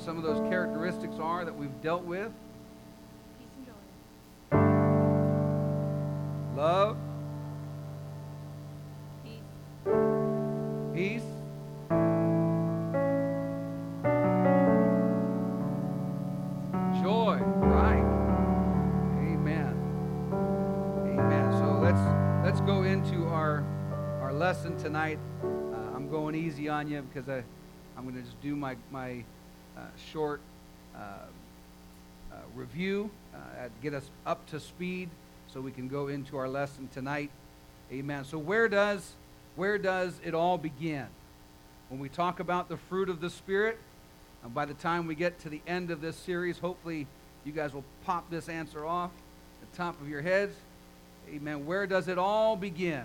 some of those characteristics are that we've dealt with? Peace and joy. Love, Peace. peace, joy. Right. Amen. Amen. So let's let's go into our our lesson tonight. Uh, I'm going easy on you because I I'm going to just do my my short uh, uh, review, uh, get us up to speed, so we can go into our lesson tonight. Amen. So where does where does it all begin? When we talk about the fruit of the Spirit, and by the time we get to the end of this series, hopefully you guys will pop this answer off the top of your heads. Amen. Where does it all begin?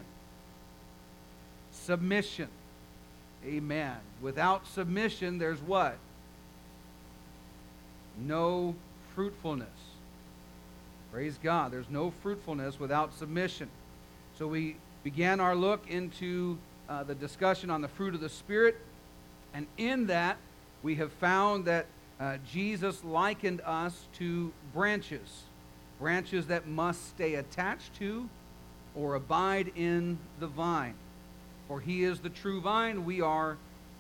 Submission. Amen. Without submission, there's what? No fruitfulness. Praise God. There's no fruitfulness without submission. So we began our look into uh, the discussion on the fruit of the Spirit. And in that, we have found that uh, Jesus likened us to branches, branches that must stay attached to or abide in the vine. For he is the true vine, we are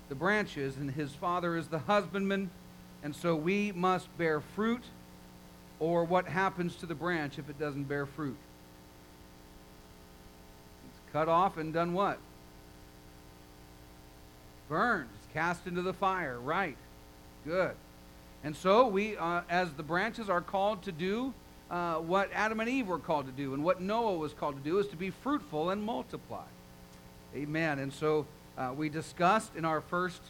the branches, and his Father is the husbandman. And so we must bear fruit, or what happens to the branch if it doesn't bear fruit? It's cut off and done what? Burned, it's cast into the fire. Right. Good. And so we, uh, as the branches, are called to do uh, what Adam and Eve were called to do, and what Noah was called to do is to be fruitful and multiply. Amen. And so uh, we discussed in our first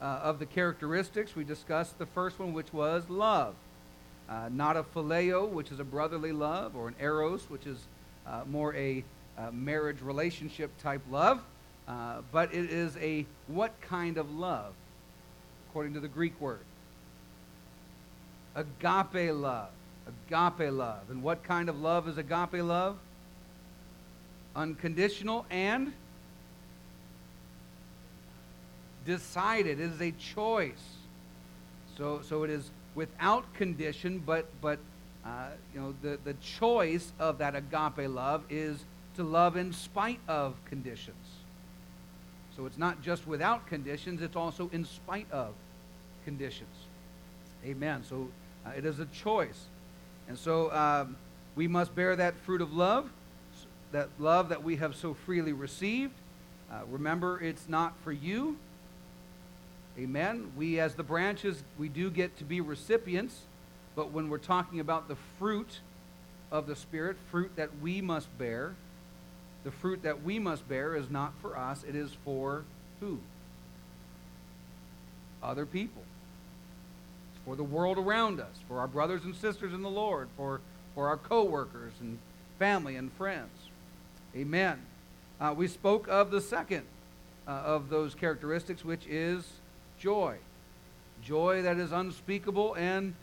uh, of the characteristics, we discussed the first one, which was love. Uh, not a phileo, which is a brotherly love, or an eros, which is uh, more a uh, marriage relationship type love, uh, but it is a what kind of love, according to the Greek word? Agape love. Agape love. And what kind of love is agape love? Unconditional and decided. It is a choice. So, so it is without condition, but, but uh, you know, the, the choice of that agape love is to love in spite of conditions. So it's not just without conditions, it's also in spite of conditions. Amen. So uh, it is a choice. And so um, we must bear that fruit of love, that love that we have so freely received. Uh, remember, it's not for you, Amen. We, as the branches, we do get to be recipients, but when we're talking about the fruit of the Spirit, fruit that we must bear, the fruit that we must bear is not for us, it is for who? Other people. It's for the world around us, for our brothers and sisters in the Lord, for, for our co workers and family and friends. Amen. Uh, we spoke of the second uh, of those characteristics, which is joy. Joy that is unspeakable and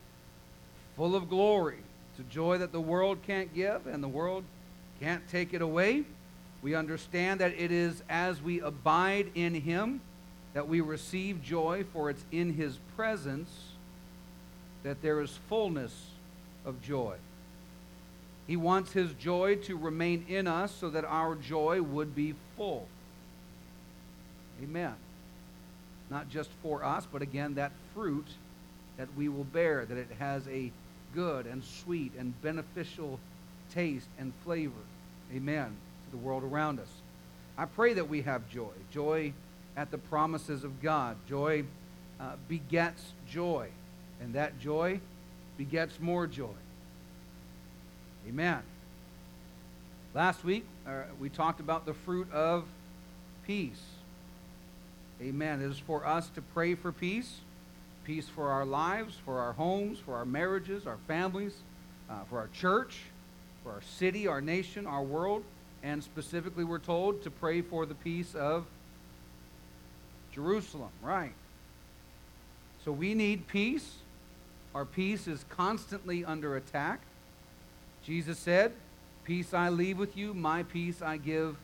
full of glory. It's a joy that the world can't give and the world can't take it away. We understand that it is as we abide in Him that we receive joy, for it's in His presence that there is fullness of joy. He wants His joy to remain in us so that our joy would be full. Amen not just for us, but again, that fruit that we will bear, that it has a good and sweet and beneficial taste and flavor. Amen. To the world around us. I pray that we have joy. Joy at the promises of God. Joy uh, begets joy. And that joy begets more joy. Amen. Last week, uh, we talked about the fruit of peace. Amen. It is for us to pray for peace peace for our lives, for our homes, for our marriages, our families, uh, for our church, for our city, our nation, our world. And specifically, we're told to pray for the peace of Jerusalem, right? So we need peace. Our peace is constantly under attack. Jesus said, Peace I leave with you, my peace I give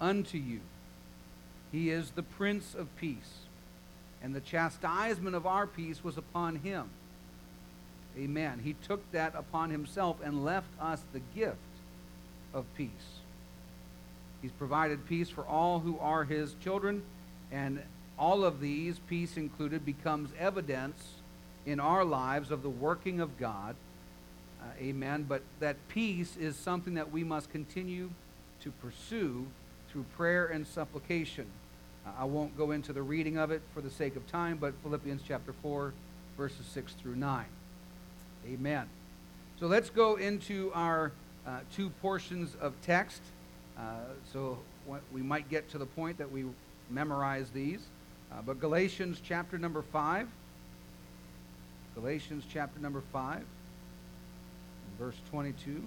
unto you. He is the Prince of Peace, and the chastisement of our peace was upon him. Amen. He took that upon himself and left us the gift of peace. He's provided peace for all who are his children, and all of these, peace included, becomes evidence in our lives of the working of God. Uh, amen. But that peace is something that we must continue to pursue through prayer and supplication. Uh, I won't go into the reading of it for the sake of time, but Philippians chapter 4, verses 6 through 9. Amen. So let's go into our uh, two portions of text. Uh, so we might get to the point that we memorize these. Uh, but Galatians chapter number 5. Galatians chapter number 5, verse 22.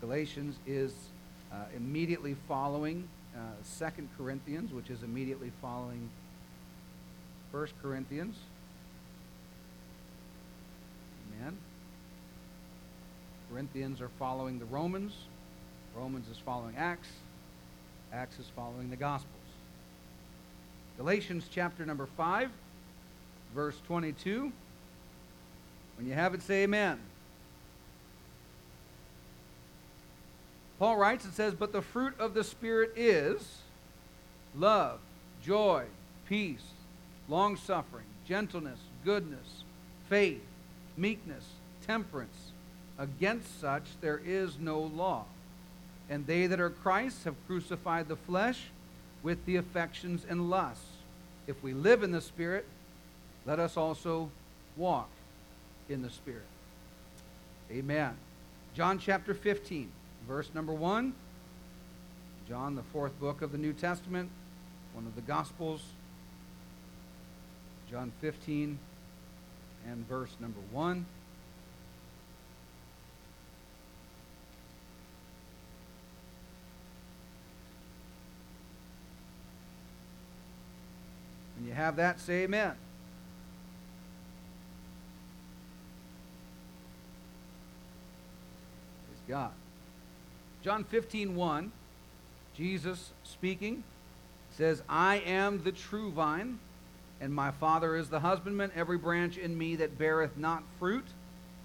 Galatians is immediately following uh, Second Corinthians, which is immediately following First Corinthians. Amen. Corinthians are following the Romans. Romans is following Acts. Acts is following the Gospels. Galatians chapter number 5, verse 22. When you have it, say amen. Paul writes and says, But the fruit of the Spirit is love, joy, peace, long suffering, gentleness, goodness, faith, meekness, temperance. Against such there is no law. And they that are Christ have crucified the flesh with the affections and lusts. If we live in the Spirit, let us also walk in the Spirit. Amen. John chapter 15, verse number 1. John, the fourth book of the New Testament, one of the Gospels. John 15 and verse number 1. When you have that, say amen. God. John 15, 1, Jesus speaking says, I am the true vine and my Father is the husbandman. Every branch in me that beareth not fruit,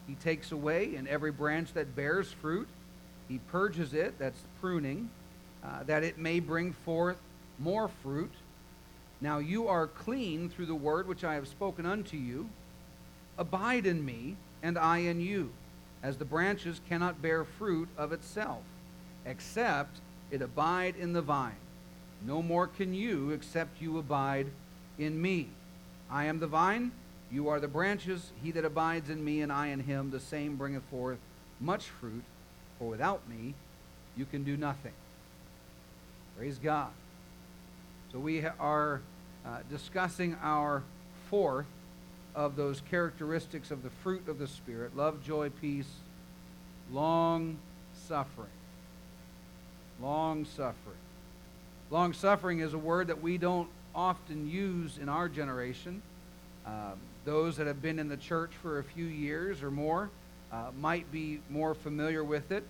he takes away, and every branch that bears fruit, he purges it, that's pruning, uh, that it may bring forth more fruit. Now you are clean through the word which I have spoken unto you. Abide in me, and I in you, as the branches cannot bear fruit of itself, except it abide in the vine. No more can you, except you abide in me. I am the vine, you are the branches. He that abides in me and I in him, the same bringeth forth much fruit, for without me you can do nothing. Praise God. So we are uh, discussing our fourth of those characteristics of the fruit of the Spirit love, joy, peace, long suffering. Long suffering. Long suffering is a word that we don't often use in our generation. Um, those that have been in the church for a few years or more uh, might be more familiar with it,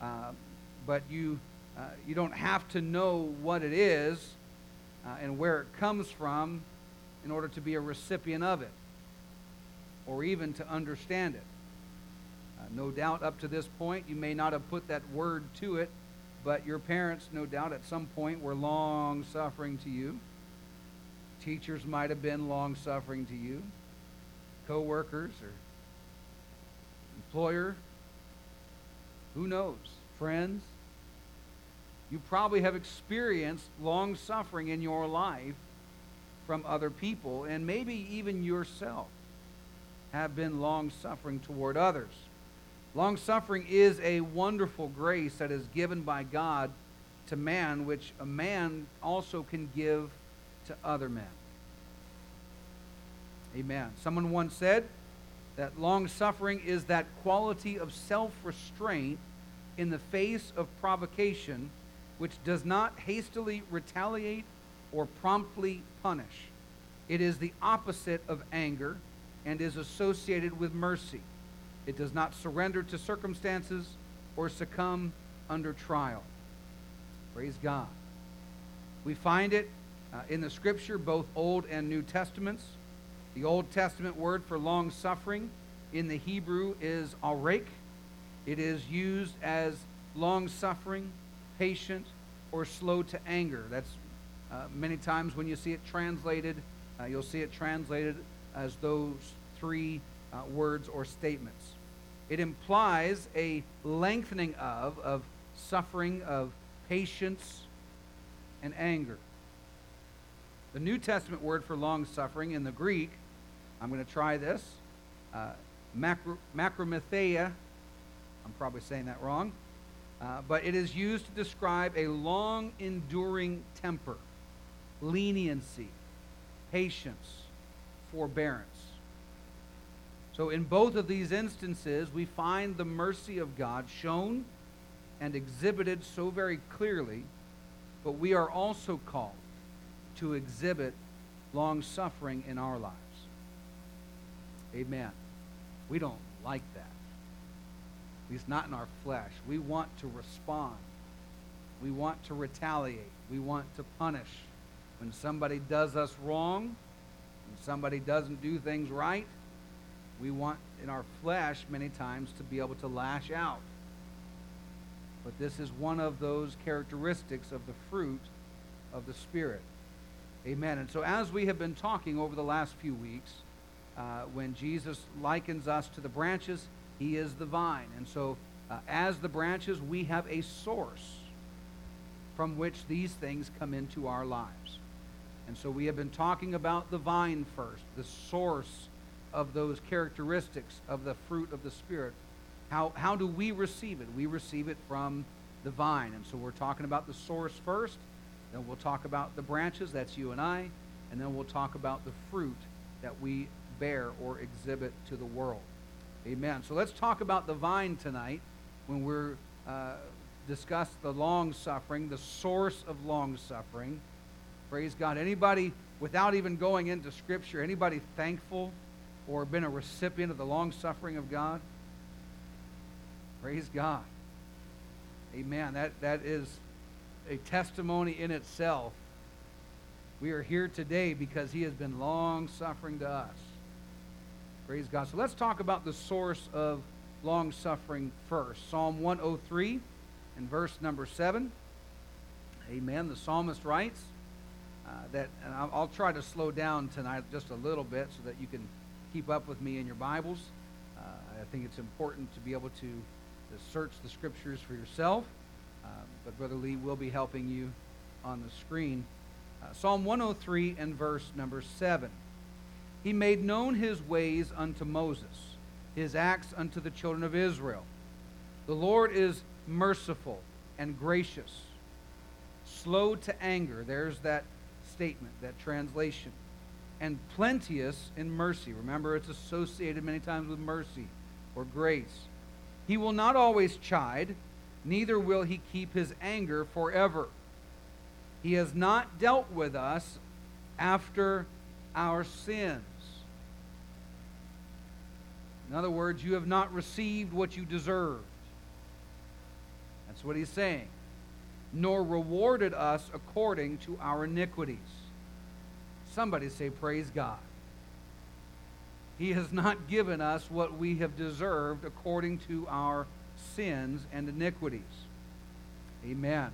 uh, but you, uh, you don't have to know what it is uh, and where it comes from in order to be a recipient of it or even to understand it. Uh, no doubt up to this point, you may not have put that word to it, but your parents, no doubt, at some point were long suffering to you. Teachers might have been long suffering to you, co workers or employer. Who knows? Friends. You probably have experienced long suffering in your life from other people, and maybe even yourself have been long suffering toward others. Long suffering is a wonderful grace that is given by God to man, which a man also can give to other men. Amen. Someone once said that long suffering is that quality of self restraint in the face of provocation which does not hastily retaliate or promptly punish. It is the opposite of anger and is associated with mercy. It does not surrender to circumstances or succumb under trial. Praise God. We find it uh, in the scripture, both Old and New Testaments. The Old Testament word for long suffering in the Hebrew is arek. It is used as long suffering, patient, or slow to anger. That's uh, many times when you see it translated, uh, you'll see it translated as those three uh, words or statements. It implies a lengthening of, of suffering, of patience, and anger. The New Testament word for long suffering in the Greek, I'm going to try this, uh, macro. I'm probably saying that wrong. Uh, but it is used to describe a long enduring temper, leniency, patience, forbearance. So, in both of these instances, we find the mercy of God shown and exhibited so very clearly, but we are also called to exhibit long suffering in our lives. Amen. We don't like that. At least not in our flesh. We want to respond. We want to retaliate. We want to punish. When somebody does us wrong, when somebody doesn't do things right, we want in our flesh many times to be able to lash out. But this is one of those characteristics of the fruit of the Spirit. Amen. And so, as we have been talking over the last few weeks, uh, when Jesus likens us to the branches, he is the vine. And so, uh, as the branches, we have a source from which these things come into our lives. And so, we have been talking about the vine first, the source of those characteristics of the fruit of the Spirit. How, how do we receive it? We receive it from the vine. And so we're talking about the source first, then we'll talk about the branches, that's you and I, and then we'll talk about the fruit that we bear or exhibit to the world. Amen. So let's talk about the vine tonight when we're uh, discuss the long suffering, the source of long suffering. Praise God. Anybody, without even going into Scripture, anybody thankful or been a recipient of the long suffering of God? Praise God. Amen. That, that is a testimony in itself. We are here today because he has been long suffering to us. Praise God. So let's talk about the source of long suffering first. Psalm 103 and verse number 7. Amen. The psalmist writes uh, that, and I'll, I'll try to slow down tonight just a little bit so that you can keep up with me in your Bibles. Uh, I think it's important to be able to, to search the scriptures for yourself. Uh, but Brother Lee will be helping you on the screen. Uh, Psalm 103 and verse number 7. He made known his ways unto Moses, his acts unto the children of Israel. The Lord is merciful and gracious, slow to anger. There's that statement, that translation and plenteous in mercy. Remember, it's associated many times with mercy or grace. He will not always chide, neither will he keep his anger forever. He has not dealt with us after our sins. In other words, you have not received what you deserved. That's what he's saying. Nor rewarded us according to our iniquities. Somebody say, Praise God. He has not given us what we have deserved according to our sins and iniquities. Amen.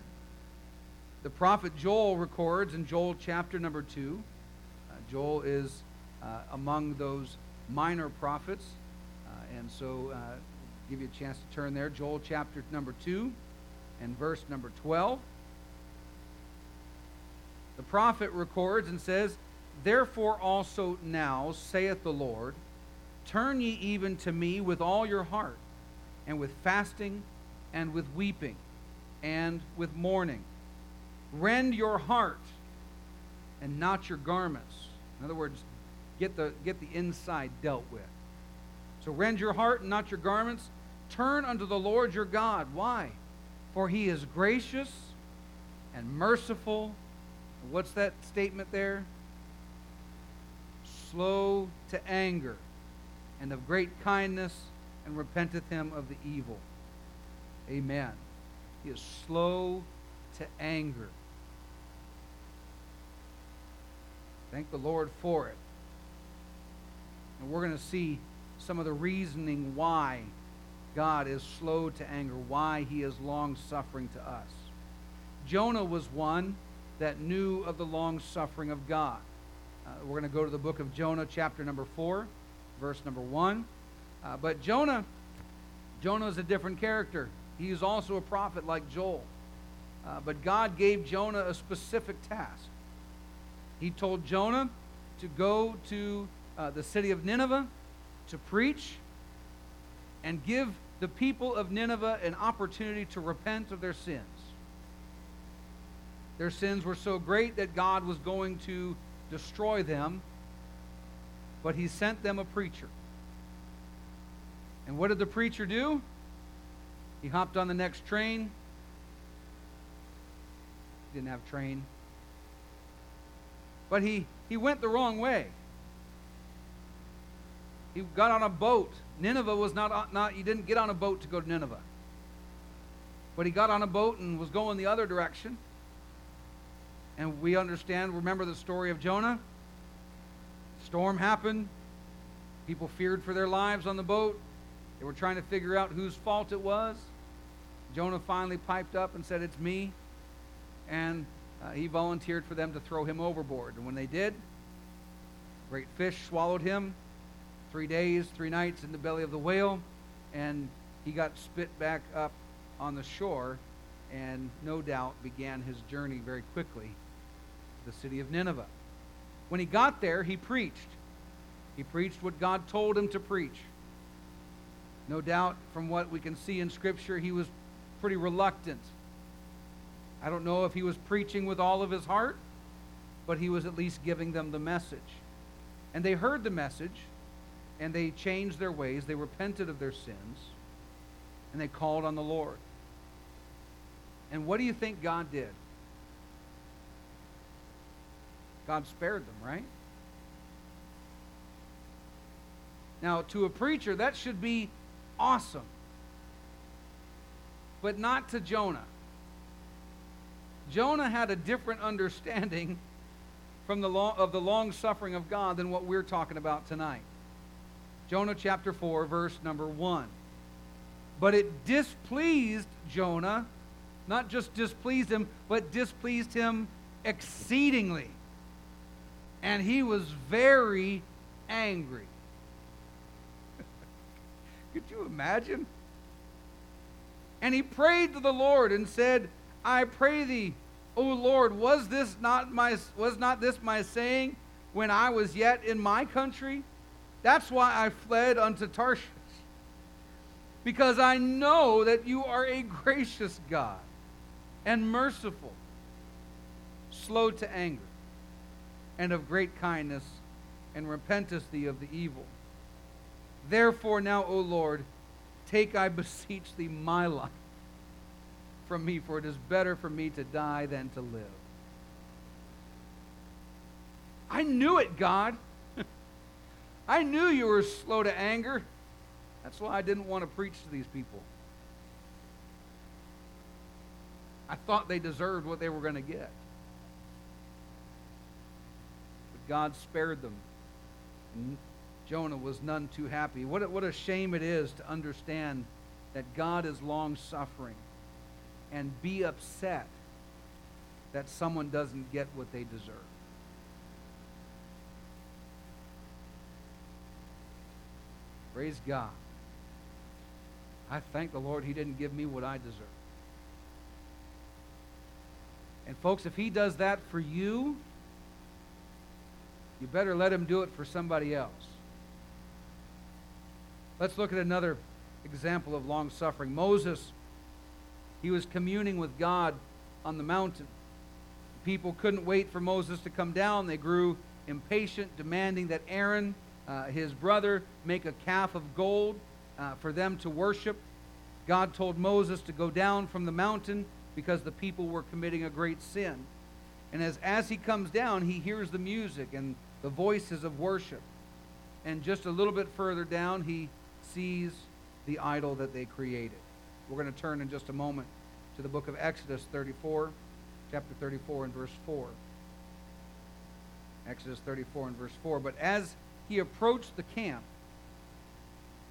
The prophet Joel records in Joel chapter number 2. Uh, Joel is uh, among those minor prophets. Uh, and so, uh, give you a chance to turn there. Joel chapter number 2 and verse number 12. The prophet records and says, Therefore also now, saith the Lord, turn ye even to me with all your heart, and with fasting, and with weeping, and with mourning. Rend your heart, and not your garments. In other words, get the, get the inside dealt with. So rend your heart and not your garments. Turn unto the Lord your God. Why? For he is gracious and merciful. What's that statement there? Slow to anger, and of great kindness, and repenteth him of the evil. Amen. He is slow to anger. Thank the Lord for it. And we're going to see some of the reasoning why God is slow to anger, why he is long suffering to us. Jonah was one that knew of the long suffering of God. Uh, we're going to go to the book of Jonah, chapter number 4, verse number 1. Uh, but Jonah, Jonah is a different character. He is also a prophet like Joel. Uh, but God gave Jonah a specific task. He told Jonah to go to uh, the city of Nineveh to preach and give the people of Nineveh an opportunity to repent of their sins. Their sins were so great that God was going to destroy them, but he sent them a preacher. And what did the preacher do? He hopped on the next train. He didn't have train. But he, he went the wrong way. He got on a boat. Nineveh was not, not, he didn't get on a boat to go to Nineveh. But he got on a boat and was going the other direction. And we understand, remember the story of Jonah? Storm happened. People feared for their lives on the boat. They were trying to figure out whose fault it was. Jonah finally piped up and said, It's me. And uh, he volunteered for them to throw him overboard. And when they did, great fish swallowed him. Three days, three nights in the belly of the whale. And he got spit back up on the shore and no doubt began his journey very quickly the city of Nineveh. When he got there, he preached. He preached what God told him to preach. No doubt, from what we can see in Scripture, he was pretty reluctant. I don't know if he was preaching with all of his heart, but he was at least giving them the message. And they heard the message, and they changed their ways. They repented of their sins, and they called on the Lord. And what do you think God did? God spared them, right? Now, to a preacher, that should be awesome. But not to Jonah. Jonah had a different understanding from the of the long suffering of God than what we're talking about tonight. Jonah chapter 4, verse number 1. But it displeased Jonah not just displeased him, but displeased him exceedingly. And he was very angry. Could you imagine? And he prayed to the Lord and said, I pray thee, O Lord, was this not my was not this my saying when I was yet in my country? That's why I fled unto Tarshish. Because I know that you are a gracious God and merciful, slow to anger, and of great kindness, and repentest thee of the evil. Therefore, now, O Lord, take, I beseech thee, my life from me, for it is better for me to die than to live. I knew it, God. I knew you were slow to anger. That's why I didn't want to preach to these people. I thought they deserved what they were going to get. But God spared them. And Jonah was none too happy. What a, what a shame it is to understand that God is long suffering and be upset that someone doesn't get what they deserve. Praise God. I thank the Lord He didn't give me what I deserve. And folks, if he does that for you, you better let him do it for somebody else. Let's look at another example of long suffering. Moses, he was communing with God on the mountain. People couldn't wait for Moses to come down. They grew impatient, demanding that Aaron, uh, his brother, make a calf of gold uh, for them to worship. God told Moses to go down from the mountain because the people were committing a great sin. And as, as he comes down, he hears the music and the voices of worship. And just a little bit further down, he sees the idol that they created. We're going to turn in just a moment to the book of Exodus 34, chapter 34 and verse 4. Exodus 34 and verse 4. But as he approached the camp,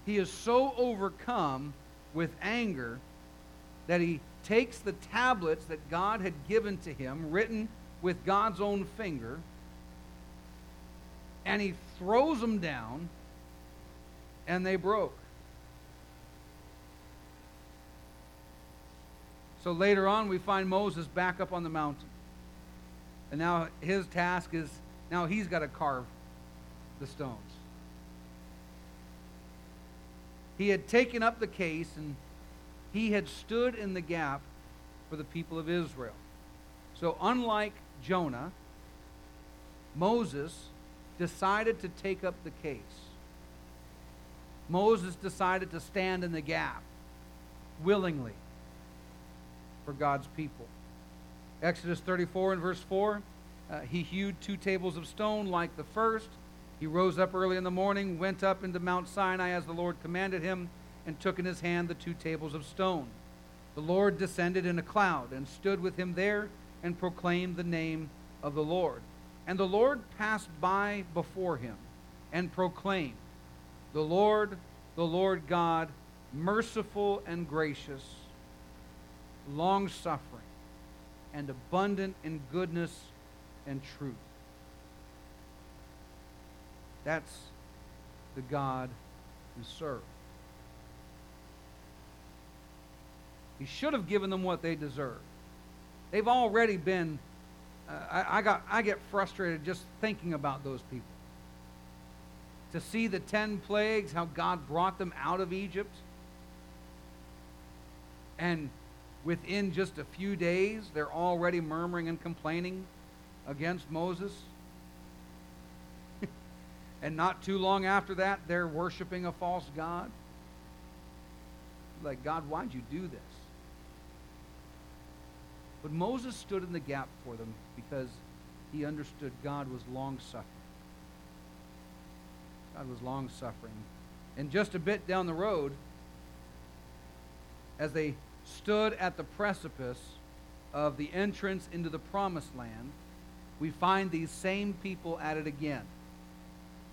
he is so overcome with anger that he takes the tablets that God had given to him, written with God's own finger, and he throws them down, and they broke. So later on, we find Moses back up on the mountain. And now his task is now he's got to carve the stones. He had taken up the case and he had stood in the gap for the people of Israel. So, unlike Jonah, Moses decided to take up the case. Moses decided to stand in the gap willingly for God's people. Exodus 34 and verse 4 uh, He hewed two tables of stone like the first. He rose up early in the morning, went up into Mount Sinai as the Lord commanded him, and took in his hand the two tables of stone. The Lord descended in a cloud and stood with him there and proclaimed the name of the Lord. And the Lord passed by before him and proclaimed, The Lord, the Lord God, merciful and gracious long suffering, and abundant in goodness and truth. That's the God we serve. He should have given them what they deserve. They've already been. I, I, got. I get frustrated just thinking about those people. To see the ten plagues, how God brought them out of Egypt, and within just a few days, they're already murmuring and complaining against Moses. and not too long after that, they're worshiping a false God. Like, God, why'd you do this? But Moses stood in the gap for them because he understood God was long suffering. God was long suffering. And just a bit down the road, as they stood at the precipice of the entrance into the promised land, we find these same people at it again.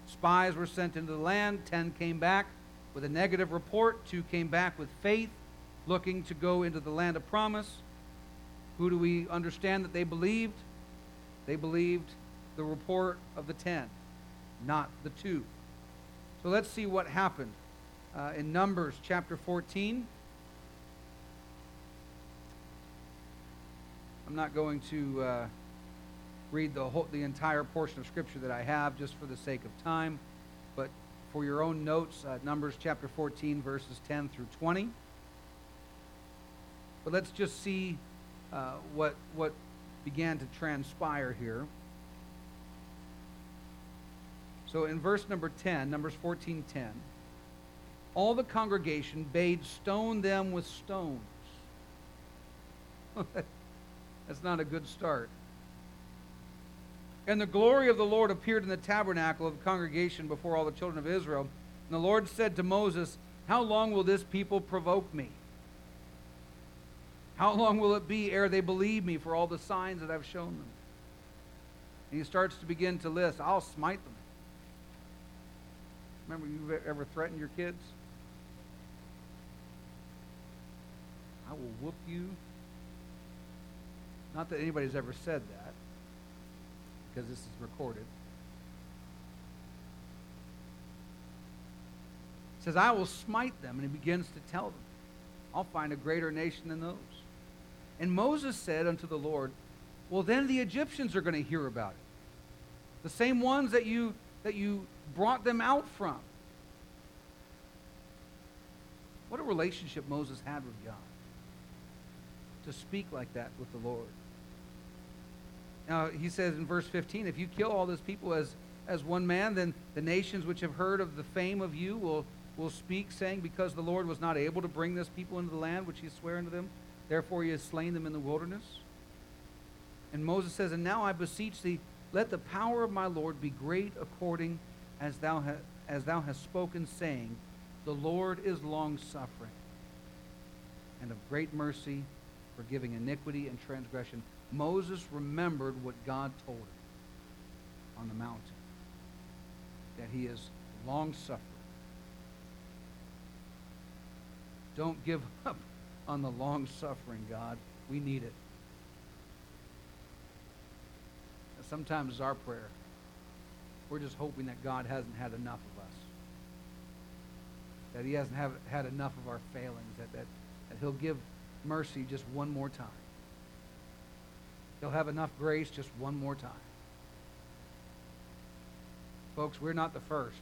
Spies were sent into the land, ten came back with a negative report, two came back with faith, looking to go into the land of promise. Who do we understand that they believed? They believed the report of the ten, not the two. So let's see what happened uh, in Numbers chapter 14. I'm not going to uh, read the, whole, the entire portion of Scripture that I have just for the sake of time, but for your own notes, uh, Numbers chapter 14, verses 10 through 20. But let's just see uh, what, what began to transpire here. So in verse number 10, Numbers 14, 10, all the congregation bade stone them with stones. That's not a good start. And the glory of the Lord appeared in the tabernacle of the congregation before all the children of Israel. And the Lord said to Moses, How long will this people provoke me? How long will it be ere they believe me for all the signs that I've shown them? And he starts to begin to list, I'll smite them. Remember, you've ever threatened your kids? I will whoop you not that anybody's ever said that, because this is recorded. It says, I will smite them. And he begins to tell them, I'll find a greater nation than those. And Moses said unto the Lord, Well, then the Egyptians are going to hear about it. The same ones that you, that you brought them out from. What a relationship Moses had with God to speak like that with the Lord. Now, he says in verse 15, if you kill all those people as, as one man, then the nations which have heard of the fame of you will, will speak, saying, Because the Lord was not able to bring this people into the land which he sware unto them, therefore he has slain them in the wilderness. And Moses says, And now I beseech thee, let the power of my Lord be great according as thou, ha- as thou hast spoken, saying, The Lord is long suffering and of great mercy, forgiving iniquity and transgression. Moses remembered what God told him on the mountain that he is long suffering. Don't give up on the long suffering, God. We need it. Sometimes it's our prayer. We're just hoping that God hasn't had enough of us. That he hasn't have, had enough of our failings. That, that, that he'll give mercy just one more time. He'll have enough grace just one more time. Folks, we're not the first.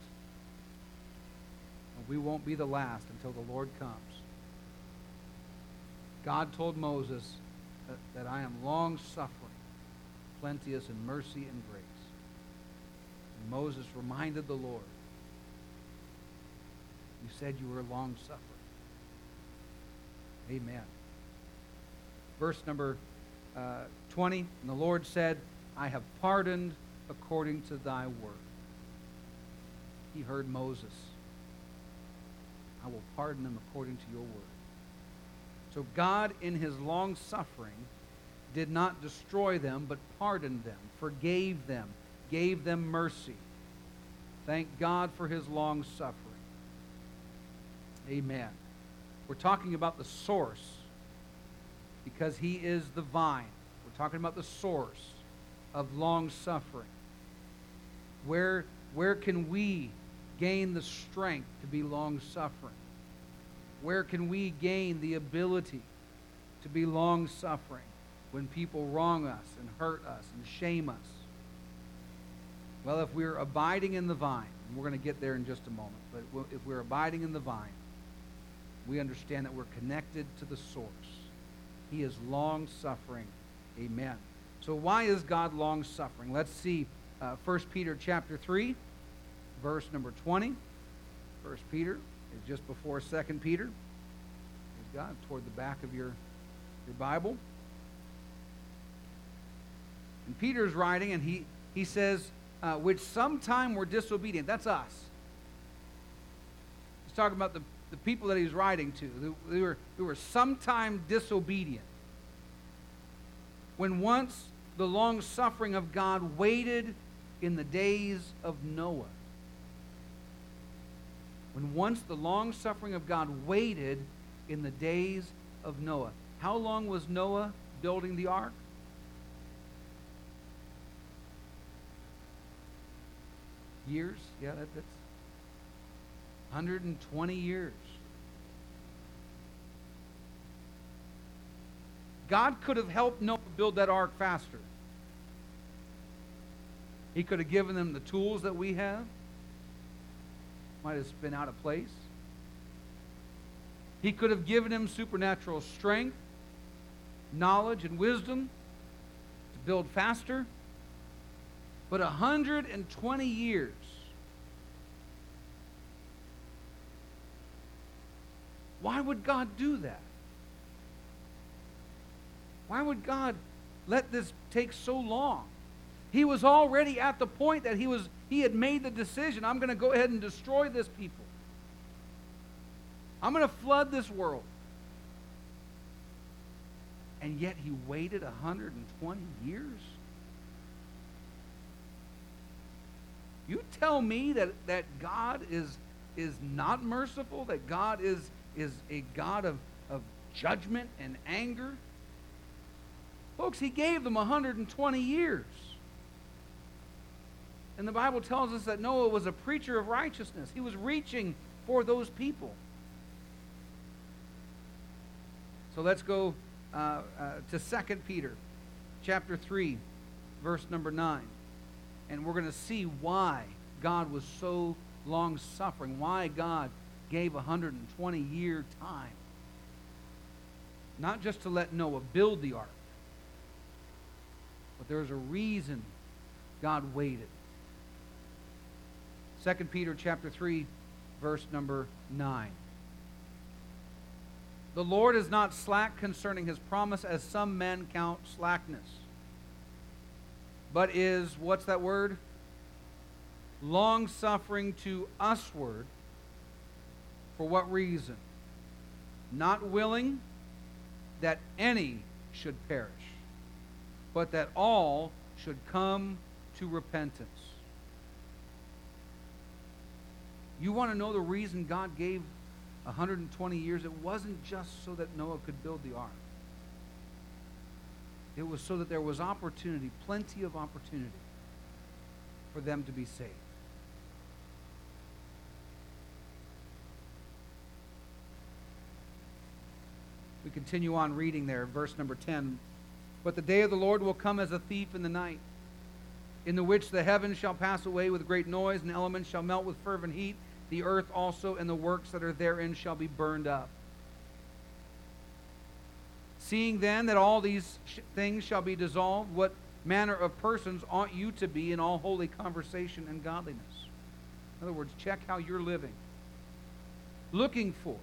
And we won't be the last until the Lord comes. God told Moses that, that I am long suffering, plenteous in mercy and grace. And Moses reminded the Lord, You said you were long suffering. Amen. Verse number uh, 20 And the Lord said, I have pardoned according to thy word. He heard Moses. I will pardon them according to your word. So God, in his long suffering, did not destroy them, but pardoned them, forgave them, gave them mercy. Thank God for his long suffering. Amen. We're talking about the source because he is the vine. We're talking about the source of long suffering. Where, where can we gain the strength to be long suffering? Where can we gain the ability to be long suffering when people wrong us and hurt us and shame us? Well, if we're abiding in the vine, and we're going to get there in just a moment, but if we're abiding in the vine, we understand that we're connected to the source. He is long suffering. Amen. So why is God long suffering? Let's see uh, 1 Peter chapter 3, verse number 20. 1 Peter is just before 2 Peter. Praise God, toward the back of your, your Bible. And Peter's writing, and he, he says, uh, which sometime were disobedient. That's us. He's talking about the, the people that he's writing to. They, were, they were sometime disobedient. When once the long suffering of God waited in the days of Noah. When once the long suffering of God waited in the days of Noah. How long was Noah building the ark? Years? Yeah, that, that's 120 years. God could have helped Noah build that ark faster. He could have given them the tools that we have. Might have been out of place. He could have given him supernatural strength, knowledge, and wisdom to build faster. But 120 years Why would God do that? Why would God let this take so long? He was already at the point that he was he had made the decision, I'm going to go ahead and destroy this people. I'm going to flood this world. And yet he waited 120 years? You tell me that, that God is, is not merciful, that God is, is a God of, of judgment and anger? Folks, he gave them 120 years. And the Bible tells us that Noah was a preacher of righteousness. He was reaching for those people. So let's go uh, uh, to 2 Peter chapter 3, verse number 9. And we're going to see why God was so long suffering, why God gave a 120 year time. Not just to let Noah build the ark, but there's a reason God waited. 2 Peter chapter 3 verse number 9. The Lord is not slack concerning his promise as some men count slackness, but is, what's that word? Long suffering to usward. For what reason? Not willing that any should perish, but that all should come to repentance. You want to know the reason God gave 120 years? It wasn't just so that Noah could build the ark. It was so that there was opportunity, plenty of opportunity for them to be saved. We continue on reading there, verse number 10. But the day of the Lord will come as a thief in the night, in the which the heavens shall pass away with great noise, and elements shall melt with fervent heat. The earth also and the works that are therein shall be burned up. Seeing then that all these sh- things shall be dissolved, what manner of persons ought you to be in all holy conversation and godliness? In other words, check how you're living. Looking for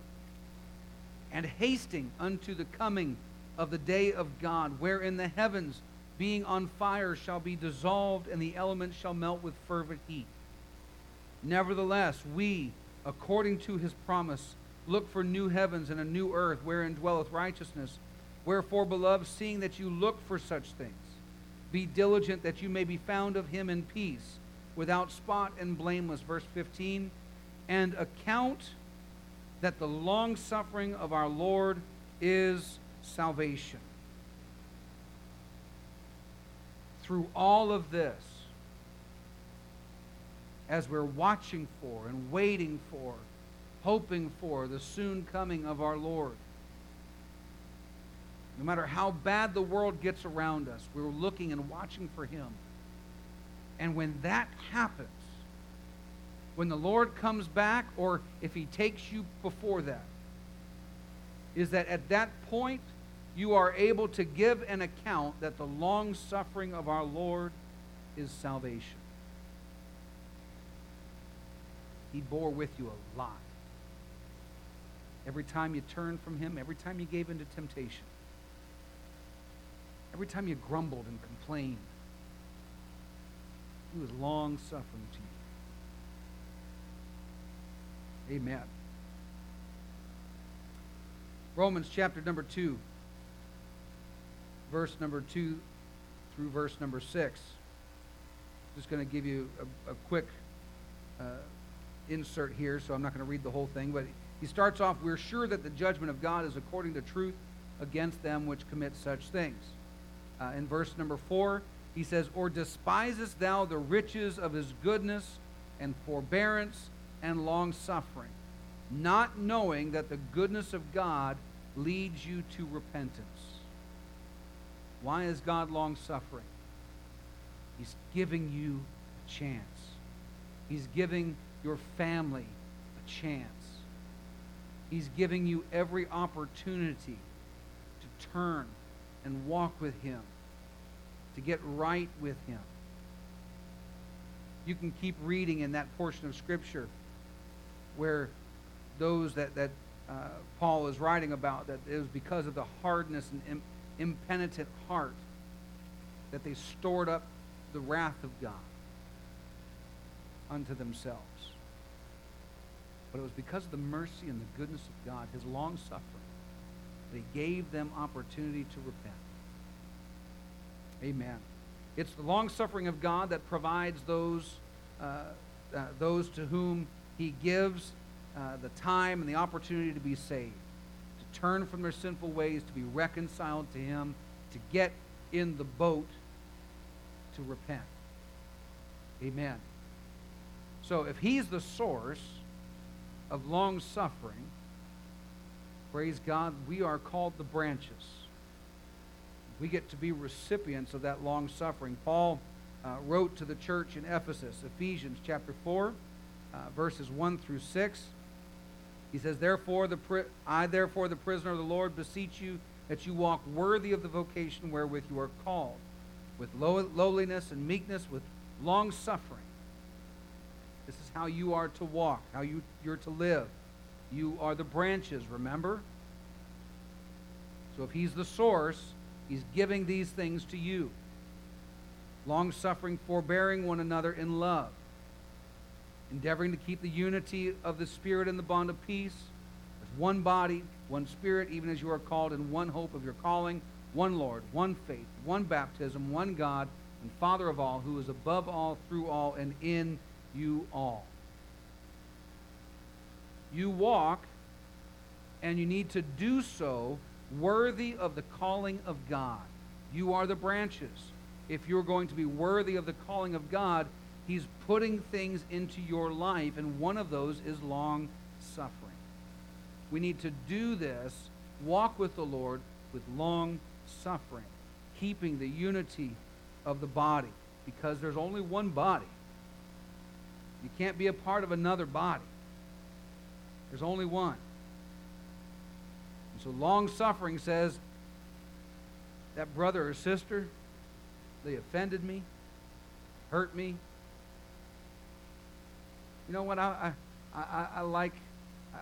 and hasting unto the coming of the day of God, wherein the heavens, being on fire, shall be dissolved, and the elements shall melt with fervent heat. Nevertheless, we, according to his promise, look for new heavens and a new earth, wherein dwelleth righteousness. Wherefore, beloved, seeing that you look for such things, be diligent that you may be found of him in peace, without spot and blameless. Verse 15, and account that the long suffering of our Lord is salvation. Through all of this, as we're watching for and waiting for, hoping for the soon coming of our Lord, no matter how bad the world gets around us, we're looking and watching for Him. And when that happens, when the Lord comes back, or if He takes you before that, is that at that point you are able to give an account that the long suffering of our Lord is salvation. He bore with you a lot. Every time you turned from Him, every time you gave into temptation, every time you grumbled and complained, He was long suffering to you. Amen. Romans chapter number 2, verse number 2 through verse number 6. Just going to give you a, a quick uh, insert here, so I'm not going to read the whole thing, but he starts off We're sure that the judgment of God is according to truth against them which commit such things. Uh, in verse number 4, he says, Or despisest thou the riches of his goodness and forbearance and long suffering, not knowing that the goodness of God leads you to repentance? Why is God long suffering? He's giving you a chance. He's giving your family a chance. He's giving you every opportunity to turn and walk with Him, to get right with Him. You can keep reading in that portion of Scripture where those that, that uh, Paul is writing about, that it was because of the hardness and Im- impenitent heart that they stored up the wrath of God unto themselves. But it was because of the mercy and the goodness of God, his long suffering, that he gave them opportunity to repent. Amen. It's the long suffering of God that provides those, uh, uh, those to whom he gives uh, the time and the opportunity to be saved, to turn from their sinful ways, to be reconciled to him, to get in the boat to repent. Amen. So if he's the source of long suffering, praise God, we are called the branches. We get to be recipients of that long suffering. Paul uh, wrote to the church in Ephesus, Ephesians chapter 4, uh, verses 1 through 6. He says, Therefore, the pri- I, therefore, the prisoner of the Lord, beseech you that you walk worthy of the vocation wherewith you are called, with low- lowliness and meekness, with long suffering. This is how you are to walk, how you, you're to live. You are the branches, remember? So if he's the source, he's giving these things to you. long suffering, forbearing one another in love, endeavoring to keep the unity of the Spirit in the bond of peace, as one body, one Spirit, even as you are called in one hope of your calling, one Lord, one faith, one baptism, one God, and Father of all, who is above all, through all, and in you all. You walk, and you need to do so worthy of the calling of God. You are the branches. If you're going to be worthy of the calling of God, He's putting things into your life, and one of those is long suffering. We need to do this, walk with the Lord with long suffering, keeping the unity of the body, because there's only one body. You can't be a part of another body. There's only one. And so long suffering says that brother or sister, they offended me, hurt me. You know what? I, I, I, I like, uh,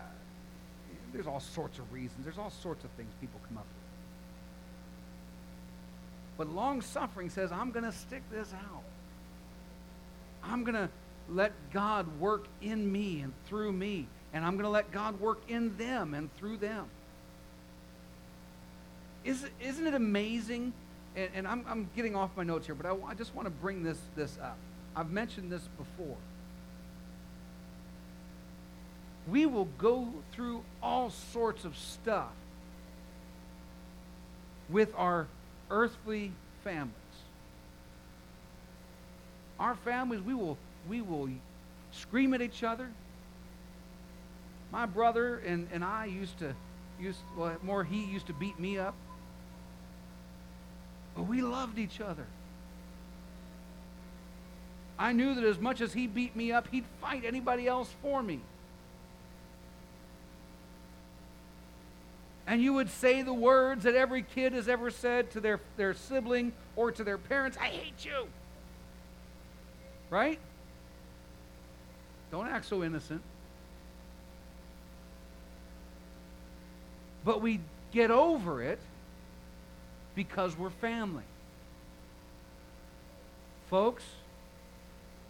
there's all sorts of reasons, there's all sorts of things people come up with. But long suffering says, I'm going to stick this out. I'm going to let God work in me and through me. And I'm going to let God work in them and through them. Is, isn't it amazing? And, and I'm, I'm getting off my notes here, but I, I just want to bring this, this up. I've mentioned this before. We will go through all sorts of stuff with our earthly families. Our families, we will, we will scream at each other. My brother and, and I used to, used, well, more he used to beat me up. But we loved each other. I knew that as much as he beat me up, he'd fight anybody else for me. And you would say the words that every kid has ever said to their, their sibling or to their parents I hate you. Right? Don't act so innocent. But we get over it because we're family. Folks,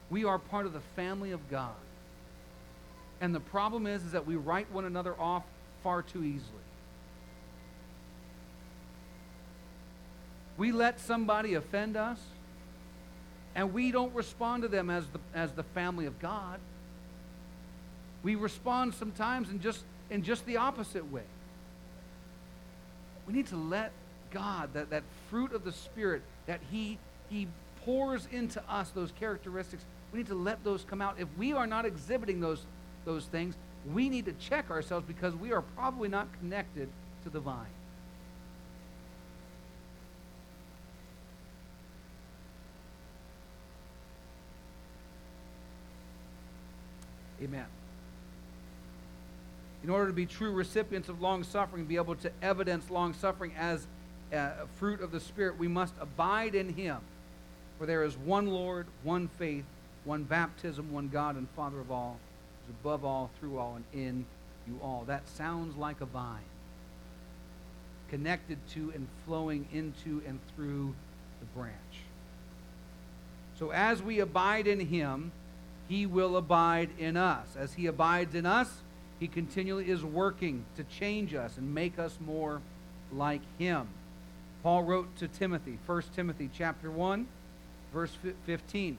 we are part of the family of God. And the problem is, is that we write one another off far too easily. We let somebody offend us, and we don't respond to them as the, as the family of God. We respond sometimes in just, in just the opposite way. We need to let God, that, that fruit of the Spirit, that He, he pours into us, those characteristics, we need to let those come out. If we are not exhibiting those, those things, we need to check ourselves because we are probably not connected to the vine. Amen. In order to be true recipients of long suffering, be able to evidence long suffering as a fruit of the Spirit, we must abide in Him. For there is one Lord, one faith, one baptism, one God and Father of all, who is above all, through all, and in you all. That sounds like a vine, connected to and flowing into and through the branch. So as we abide in Him, He will abide in us. As He abides in us, He continually is working to change us and make us more like Him. Paul wrote to Timothy, 1 Timothy chapter 1, verse 15.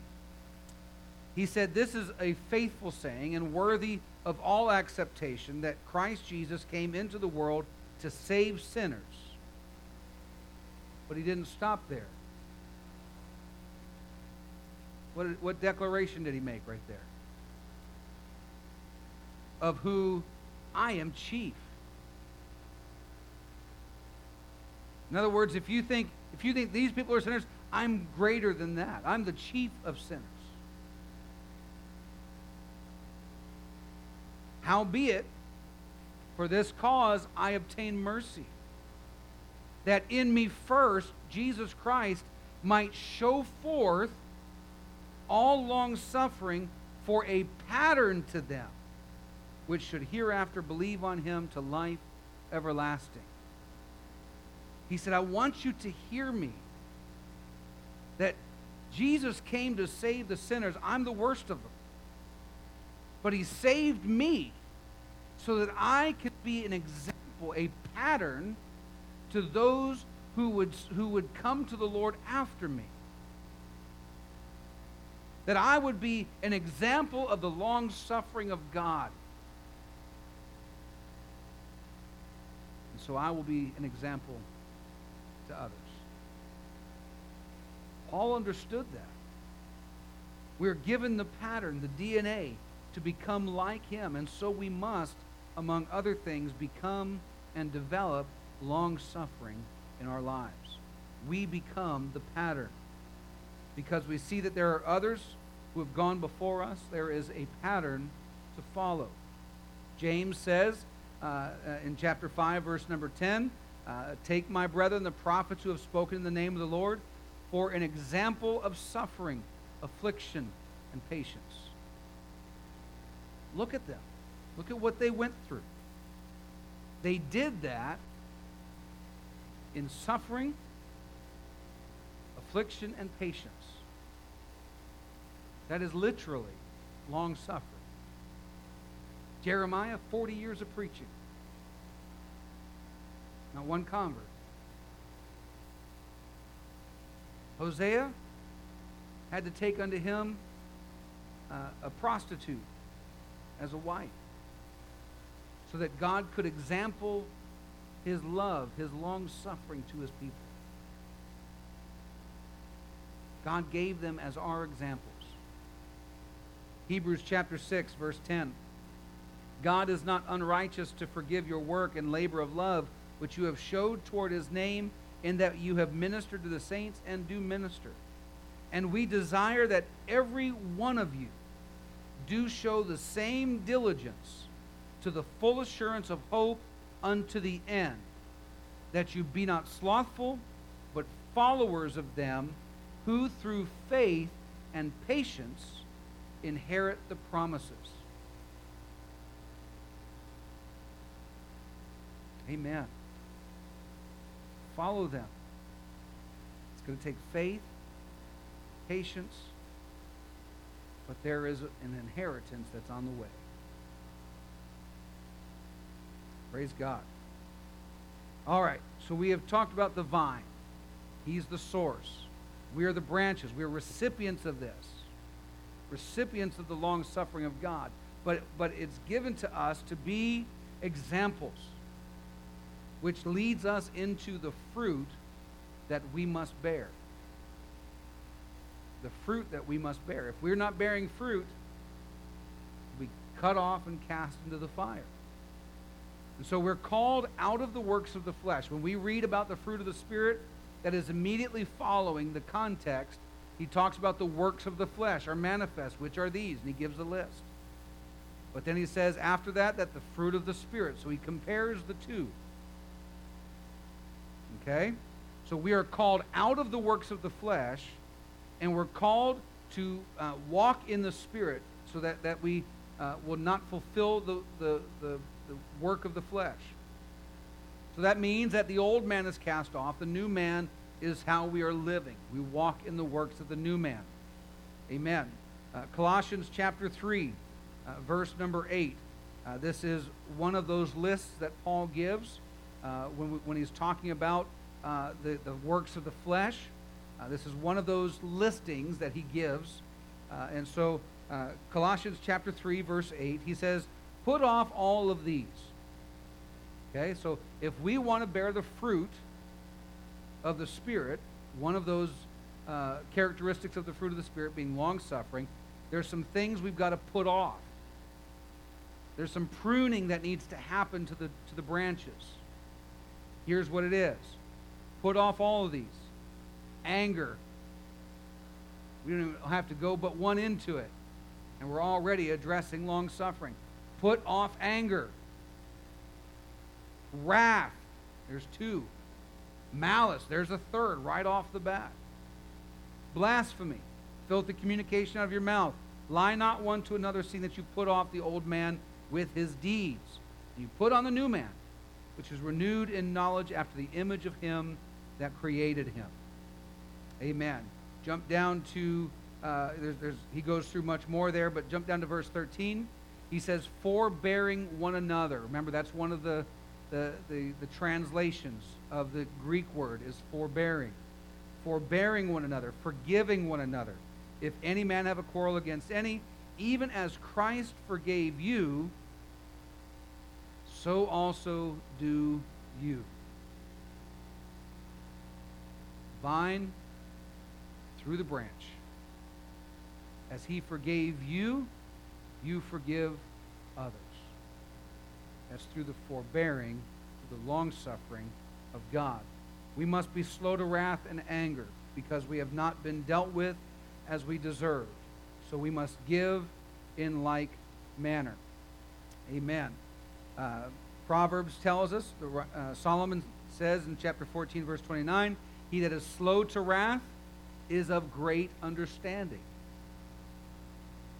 He said, This is a faithful saying and worthy of all acceptation that Christ Jesus came into the world to save sinners. But he didn't stop there. What, what declaration did he make right there? Of who I am chief. In other words, if you think if you think these people are sinners, I'm greater than that. I'm the chief of sinners. Howbeit, for this cause I obtain mercy, that in me first Jesus Christ might show forth all long suffering for a pattern to them, which should hereafter believe on him to life everlasting. He said, I want you to hear me. That Jesus came to save the sinners. I'm the worst of them. But he saved me so that I could be an example, a pattern to those who would, who would come to the Lord after me. That I would be an example of the long suffering of God. So I will be an example to others. Paul understood that. We're given the pattern, the DNA, to become like him, and so we must, among other things, become and develop long suffering in our lives. We become the pattern because we see that there are others who have gone before us. There is a pattern to follow. James says uh, uh, in chapter 5, verse number 10 uh, Take my brethren, the prophets who have spoken in the name of the Lord, for an example of suffering, affliction, and patience. Look at them. Look at what they went through. They did that in suffering, affliction, and patience. That is literally long suffering. Jeremiah, 40 years of preaching. Not one convert. Hosea had to take unto him uh, a prostitute as a wife so that God could example his love, his long suffering to his people. God gave them as our examples. Hebrews chapter 6, verse 10. God is not unrighteous to forgive your work and labor of love, which you have showed toward his name, in that you have ministered to the saints and do minister. And we desire that every one of you do show the same diligence to the full assurance of hope unto the end, that you be not slothful, but followers of them who through faith and patience inherit the promises. Amen. Follow them. It's going to take faith, patience, but there is an inheritance that's on the way. Praise God. All right, so we have talked about the vine. He's the source. We are the branches. We are recipients of this, recipients of the long suffering of God. But, but it's given to us to be examples, which leads us into the fruit that we must bear. The fruit that we must bear. If we're not bearing fruit, we cut off and cast into the fire. And so we're called out of the works of the flesh. When we read about the fruit of the Spirit, that is immediately following the context, he talks about the works of the flesh are manifest, which are these, and he gives a list. But then he says after that, that the fruit of the Spirit. So he compares the two. Okay? So we are called out of the works of the flesh, and we're called to uh, walk in the Spirit so that, that we uh, will not fulfill the, the, the the work of the flesh. So that means that the old man is cast off. The new man is how we are living. We walk in the works of the new man. Amen. Uh, Colossians chapter 3, uh, verse number 8. Uh, this is one of those lists that Paul gives uh, when, we, when he's talking about uh, the, the works of the flesh. Uh, this is one of those listings that he gives. and so, Colossians chapter 3, verse 8, he says, Put off all of these. Okay, so if we want to bear the fruit of the Spirit, one of those uh, characteristics of the fruit of the Spirit being long suffering, there's some things we've got to put off. There's some pruning that needs to happen to the, to the branches. Here's what it is put off all of these anger. We don't have to go but one into it. And we're already addressing long suffering. Put off anger. Wrath. There's two. Malice. There's a third right off the bat. Blasphemy. Filth the communication out of your mouth. Lie not one to another, seeing that you put off the old man with his deeds. You put on the new man, which is renewed in knowledge after the image of him that created him. Amen. Jump down to, uh, there's, there's, he goes through much more there, but jump down to verse 13. He says, forbearing one another. Remember, that's one of the, the, the, the translations of the Greek word is forbearing. Forbearing one another, forgiving one another. If any man have a quarrel against any, even as Christ forgave you, so also do you. Vine through the branch. As he forgave you, you forgive others. That's through the forbearing, through the long suffering of God. We must be slow to wrath and anger because we have not been dealt with as we deserve. So we must give in like manner. Amen. Uh, Proverbs tells us, uh, Solomon says in chapter 14, verse 29, He that is slow to wrath is of great understanding.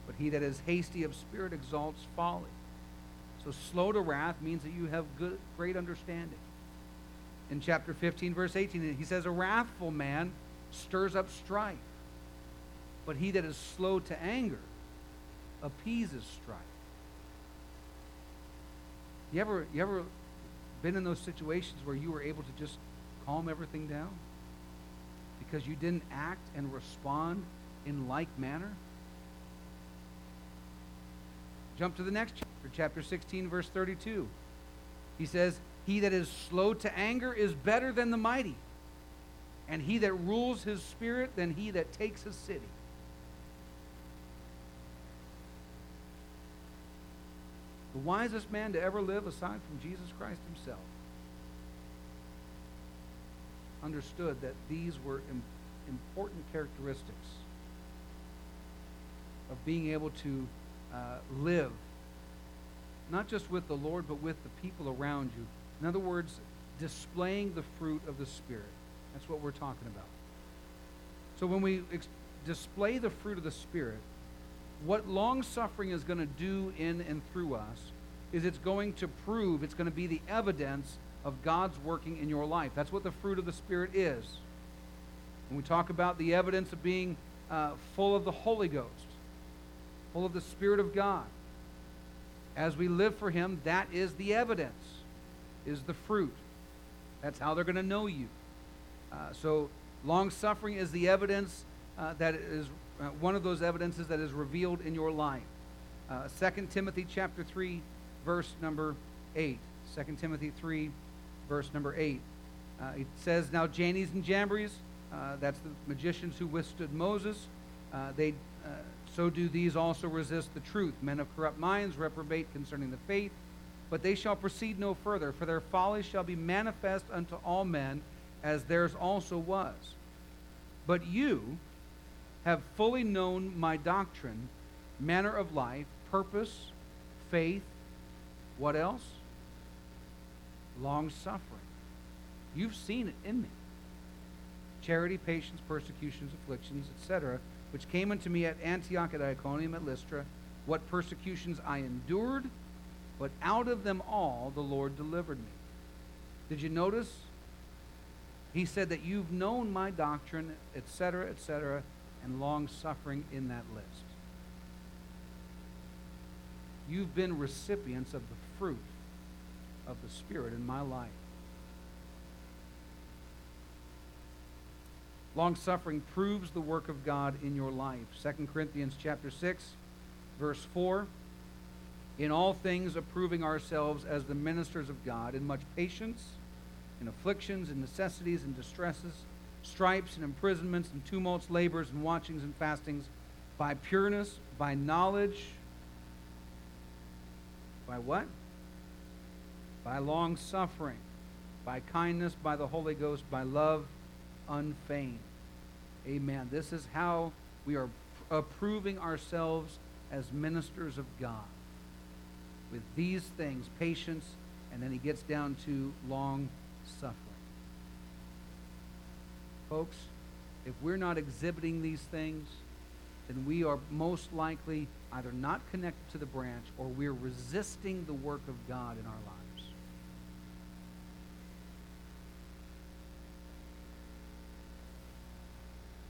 But he that is hasty of spirit exalts folly. So slow to wrath means that you have good, great understanding. In chapter 15, verse 18, he says, A wrathful man stirs up strife, but he that is slow to anger appeases strife. You ever, you ever been in those situations where you were able to just calm everything down? Because you didn't act and respond in like manner? Jump to the next chapter, chapter 16, verse 32. He says, He that is slow to anger is better than the mighty, and he that rules his spirit than he that takes a city. The wisest man to ever live aside from Jesus Christ himself understood that these were important characteristics of being able to uh, live not just with the Lord, but with the people around you. In other words, displaying the fruit of the Spirit. That's what we're talking about. So when we ex- display the fruit of the Spirit, what long suffering is going to do in and through us is it's going to prove, it's going to be the evidence of God's working in your life. That's what the fruit of the Spirit is. When we talk about the evidence of being uh, full of the Holy Ghost, full of the Spirit of God, as we live for Him, that is the evidence, is the fruit. That's how they're going to know you. Uh, so, long suffering is the evidence uh, that is uh, one of those evidences that is revealed in your life. Uh, 2 Timothy chapter 3, verse number 8. 2 Timothy 3, verse number 8. Uh, it says, Now Jannes and Jambres, uh, that's the magicians who withstood Moses, uh, they, uh, so do these also resist the truth. Men of corrupt minds reprobate concerning the faith, but they shall proceed no further, for their folly shall be manifest unto all men, as theirs also was. But you have fully known my doctrine, manner of life, purpose, faith, what else? Long suffering. You've seen it in me. Charity, patience, persecutions, afflictions, etc., which came unto me at Antioch, at Iconium, at Lystra, what persecutions I endured, but out of them all the Lord delivered me. Did you notice? He said that you've known my doctrine, etc., etc., and long suffering in that list. You've been recipients of the fruit of the Spirit in my life. Long suffering proves the work of God in your life. 2 Corinthians chapter 6, verse 4. In all things approving ourselves as the ministers of God, in much patience, in afflictions, in necessities, in distresses, stripes, and imprisonments, and tumults, labors, and watchings, and fastings, by pureness, by knowledge, by what? By long suffering, by kindness, by the Holy Ghost, by love unfeigned. Amen. This is how we are approving ourselves as ministers of God. With these things, patience, and then he gets down to long suffering. Folks, if we're not exhibiting these things, then we are most likely either not connected to the branch or we're resisting the work of God in our lives.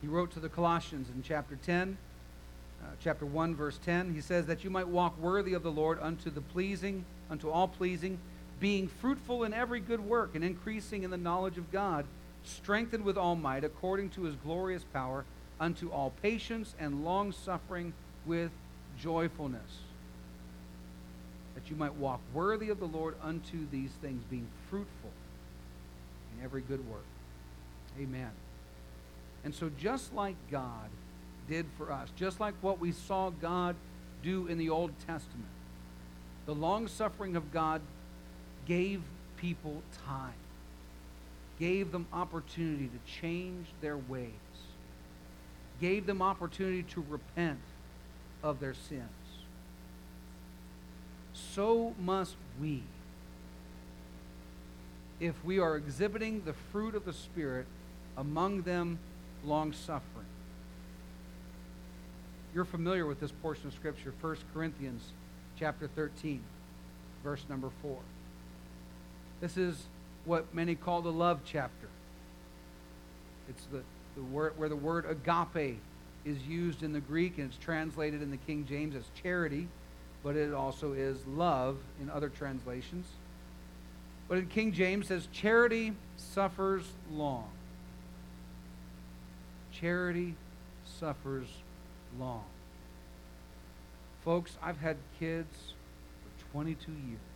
He wrote to the Colossians in chapter 10, uh, chapter 1, verse 10. He says, That you might walk worthy of the Lord unto the pleasing, unto all pleasing, being fruitful in every good work and increasing in the knowledge of God, strengthened with all might according to his glorious power, unto all patience and long suffering with joyfulness. That you might walk worthy of the Lord unto these things, being fruitful in every good work. Amen. And so, just like God did for us, just like what we saw God do in the Old Testament, the long suffering of God gave people time, gave them opportunity to change their ways, gave them opportunity to repent of their sins. So must we. If we are exhibiting the fruit of the Spirit, among them long suffering. You're familiar with this portion of Scripture, 1 Corinthians chapter 13, verse number 4. This is what many call the love chapter. It's the, the word where the word agape is used in the Greek and it's translated in the King James as charity, but it also is love in other translations. But in King James says charity suffers long. Charity suffers long. Folks, I've had kids for 22 years.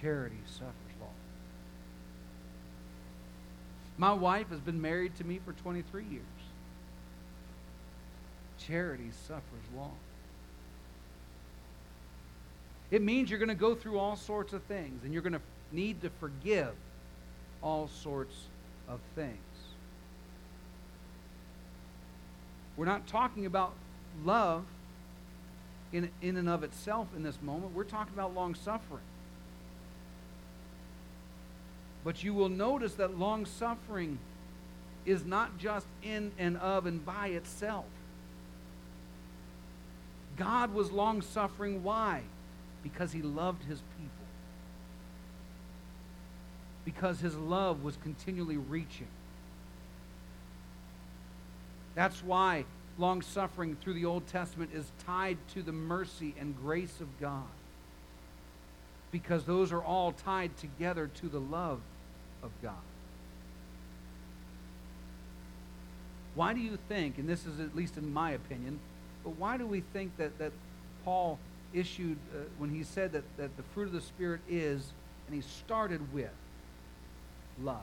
Charity suffers long. My wife has been married to me for 23 years. Charity suffers long. It means you're going to go through all sorts of things and you're going to need to forgive all sorts of things. We're not talking about love in, in and of itself in this moment. We're talking about long suffering. But you will notice that long suffering is not just in and of and by itself. God was long suffering. Why? Because he loved his people. Because his love was continually reaching. That's why long suffering through the Old Testament is tied to the mercy and grace of God. Because those are all tied together to the love of God. Why do you think, and this is at least in my opinion, but why do we think that, that Paul issued uh, when he said that, that the fruit of the Spirit is, and he started with love?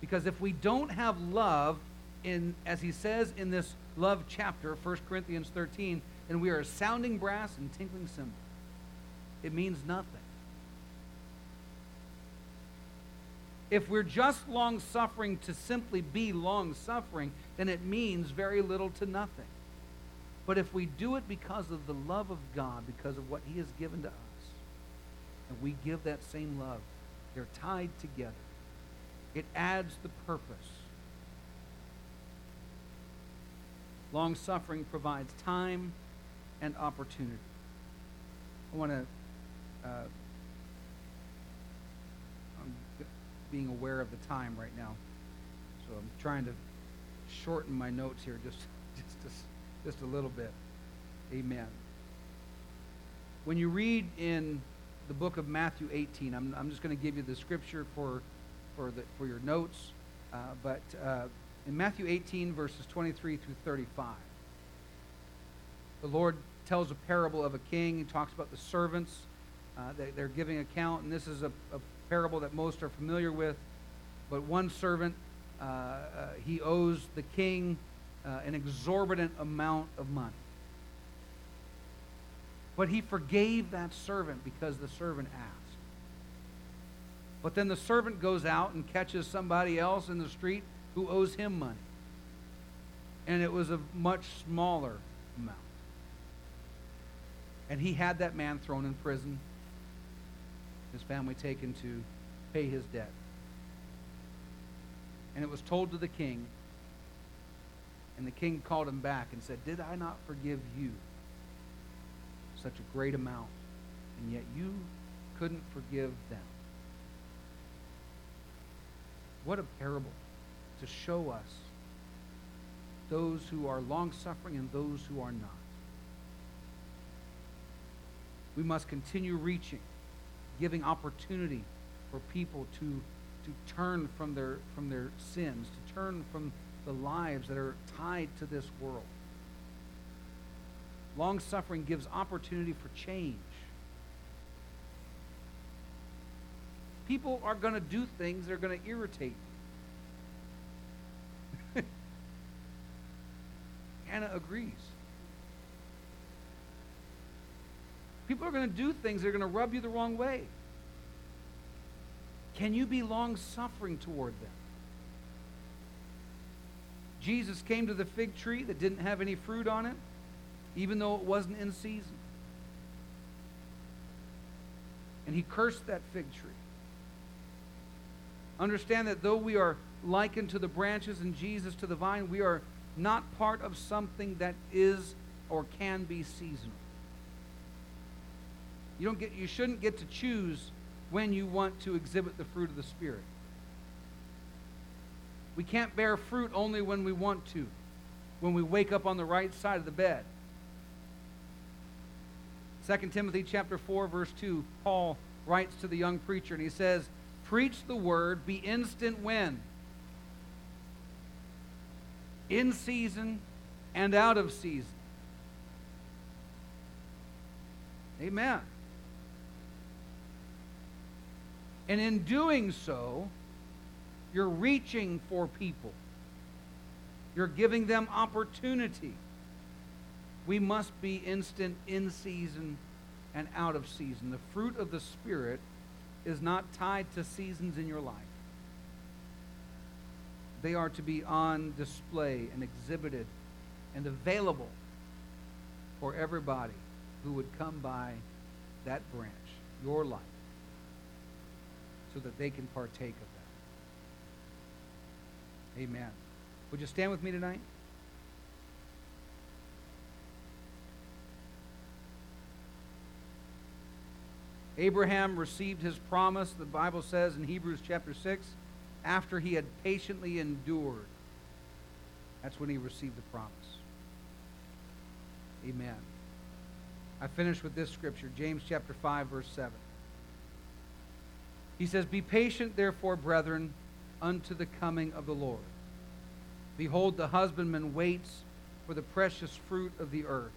Because if we don't have love, in, as he says in this love chapter, 1 Corinthians 13, and we are sounding brass and tinkling cymbal. It means nothing. If we're just long suffering to simply be long suffering, then it means very little to nothing. But if we do it because of the love of God, because of what He has given to us, and we give that same love, they're tied together. It adds the purpose. Long suffering provides time and opportunity. I want to, uh, being aware of the time right now, so I'm trying to shorten my notes here just, just, a, just a little bit. Amen. When you read in the book of Matthew 18, I'm, I'm just going to give you the scripture for for, the, for your notes. Uh, but uh, in Matthew 18, verses 23 through 35, the Lord tells a parable of a king. He talks about the servants. Uh, they, they're giving account, and this is a, a, parable that most are familiar with. But one servant, uh, uh, he owes the king uh, an exorbitant amount of money. But he forgave that servant because the servant asked. But then the servant goes out and catches somebody else in the street who owes him money. And it was a much smaller amount. And he had that man thrown in prison, his family taken to pay his debt. And it was told to the king, and the king called him back and said, Did I not forgive you such a great amount? And yet you couldn't forgive them. What a parable to show us those who are long suffering and those who are not. We must continue reaching, giving opportunity for people to, to turn from their, from their sins, to turn from the lives that are tied to this world. Long suffering gives opportunity for change. People are going to do things that are going to irritate you. Anna agrees. People are going to do things that are going to rub you the wrong way. Can you be long suffering toward them? Jesus came to the fig tree that didn't have any fruit on it, even though it wasn't in season. And he cursed that fig tree. Understand that though we are likened to the branches and Jesus to the vine, we are not part of something that is or can be seasonal. You don't get you shouldn't get to choose when you want to exhibit the fruit of the spirit. We can't bear fruit only when we want to, when we wake up on the right side of the bed. 2 Timothy chapter 4 verse 2, Paul writes to the young preacher and he says, "Preach the word, be instant when in season and out of season." Amen. And in doing so, you're reaching for people. You're giving them opportunity. We must be instant in season and out of season. The fruit of the Spirit is not tied to seasons in your life. They are to be on display and exhibited and available for everybody who would come by that branch, your life so that they can partake of that. Amen. Would you stand with me tonight? Abraham received his promise, the Bible says in Hebrews chapter 6, after he had patiently endured. That's when he received the promise. Amen. I finish with this scripture, James chapter 5, verse 7. He says, Be patient, therefore, brethren, unto the coming of the Lord. Behold, the husbandman waits for the precious fruit of the earth,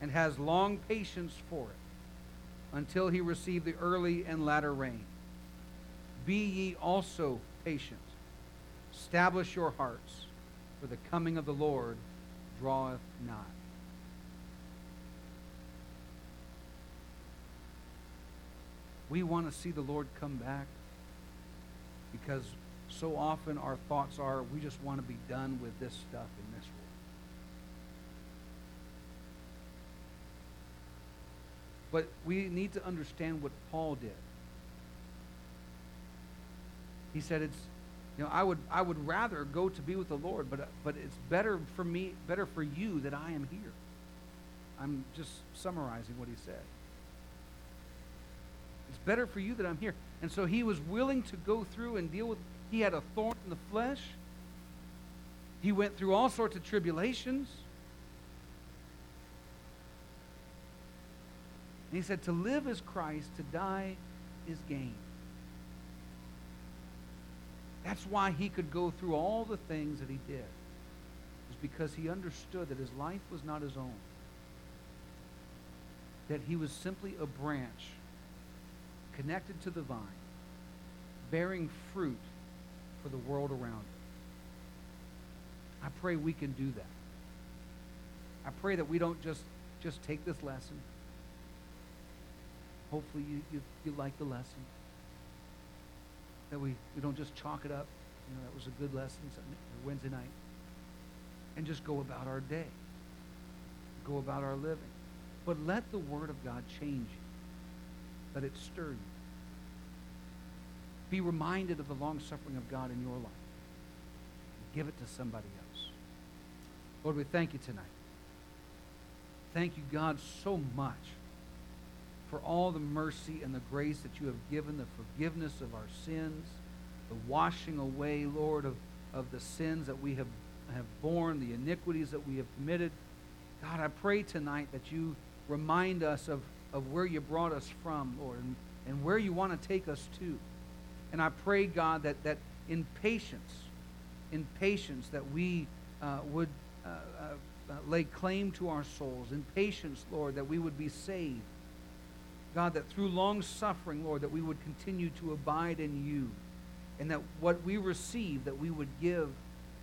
and has long patience for it, until he receive the early and latter rain. Be ye also patient. Establish your hearts, for the coming of the Lord draweth nigh. We want to see the Lord come back because so often our thoughts are we just want to be done with this stuff in this world. But we need to understand what Paul did. He said it's you know I would I would rather go to be with the Lord, but but it's better for me better for you that I am here. I'm just summarizing what he said. It's better for you that I'm here. And so he was willing to go through and deal with, he had a thorn in the flesh. He went through all sorts of tribulations. And he said, To live is Christ, to die is gain. That's why he could go through all the things that he did. Was because he understood that his life was not his own. That he was simply a branch connected to the vine, bearing fruit for the world around it. I pray we can do that. I pray that we don't just, just take this lesson. Hopefully you, you, you like the lesson. That we, we don't just chalk it up. You know, that was a good lesson Wednesday night. And just go about our day. Go about our living. But let the Word of God change you. Let it stir you. Be reminded of the long suffering of God in your life. Give it to somebody else. Lord, we thank you tonight. Thank you, God, so much for all the mercy and the grace that you have given, the forgiveness of our sins, the washing away, Lord, of, of the sins that we have, have borne, the iniquities that we have committed. God, I pray tonight that you remind us of, of where you brought us from, Lord, and, and where you want to take us to. And I pray, God, that, that in patience, in patience, that we uh, would uh, uh, uh, lay claim to our souls. In patience, Lord, that we would be saved. God, that through long suffering, Lord, that we would continue to abide in you. And that what we receive, that we would give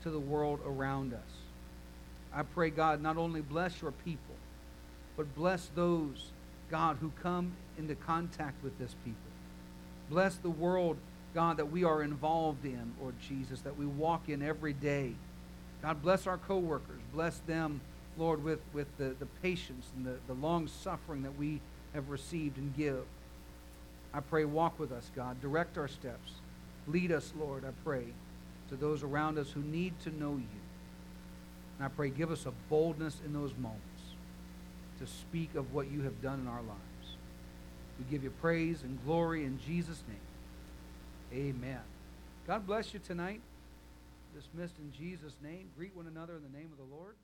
to the world around us. I pray, God, not only bless your people, but bless those, God, who come into contact with this people. Bless the world, God, that we are involved in, Lord Jesus, that we walk in every day. God, bless our coworkers. Bless them, Lord, with, with the, the patience and the, the long suffering that we have received and give. I pray, walk with us, God. Direct our steps. Lead us, Lord, I pray, to those around us who need to know you. And I pray, give us a boldness in those moments to speak of what you have done in our lives. We give you praise and glory in Jesus' name. Amen. God bless you tonight. Dismissed in Jesus' name. Greet one another in the name of the Lord.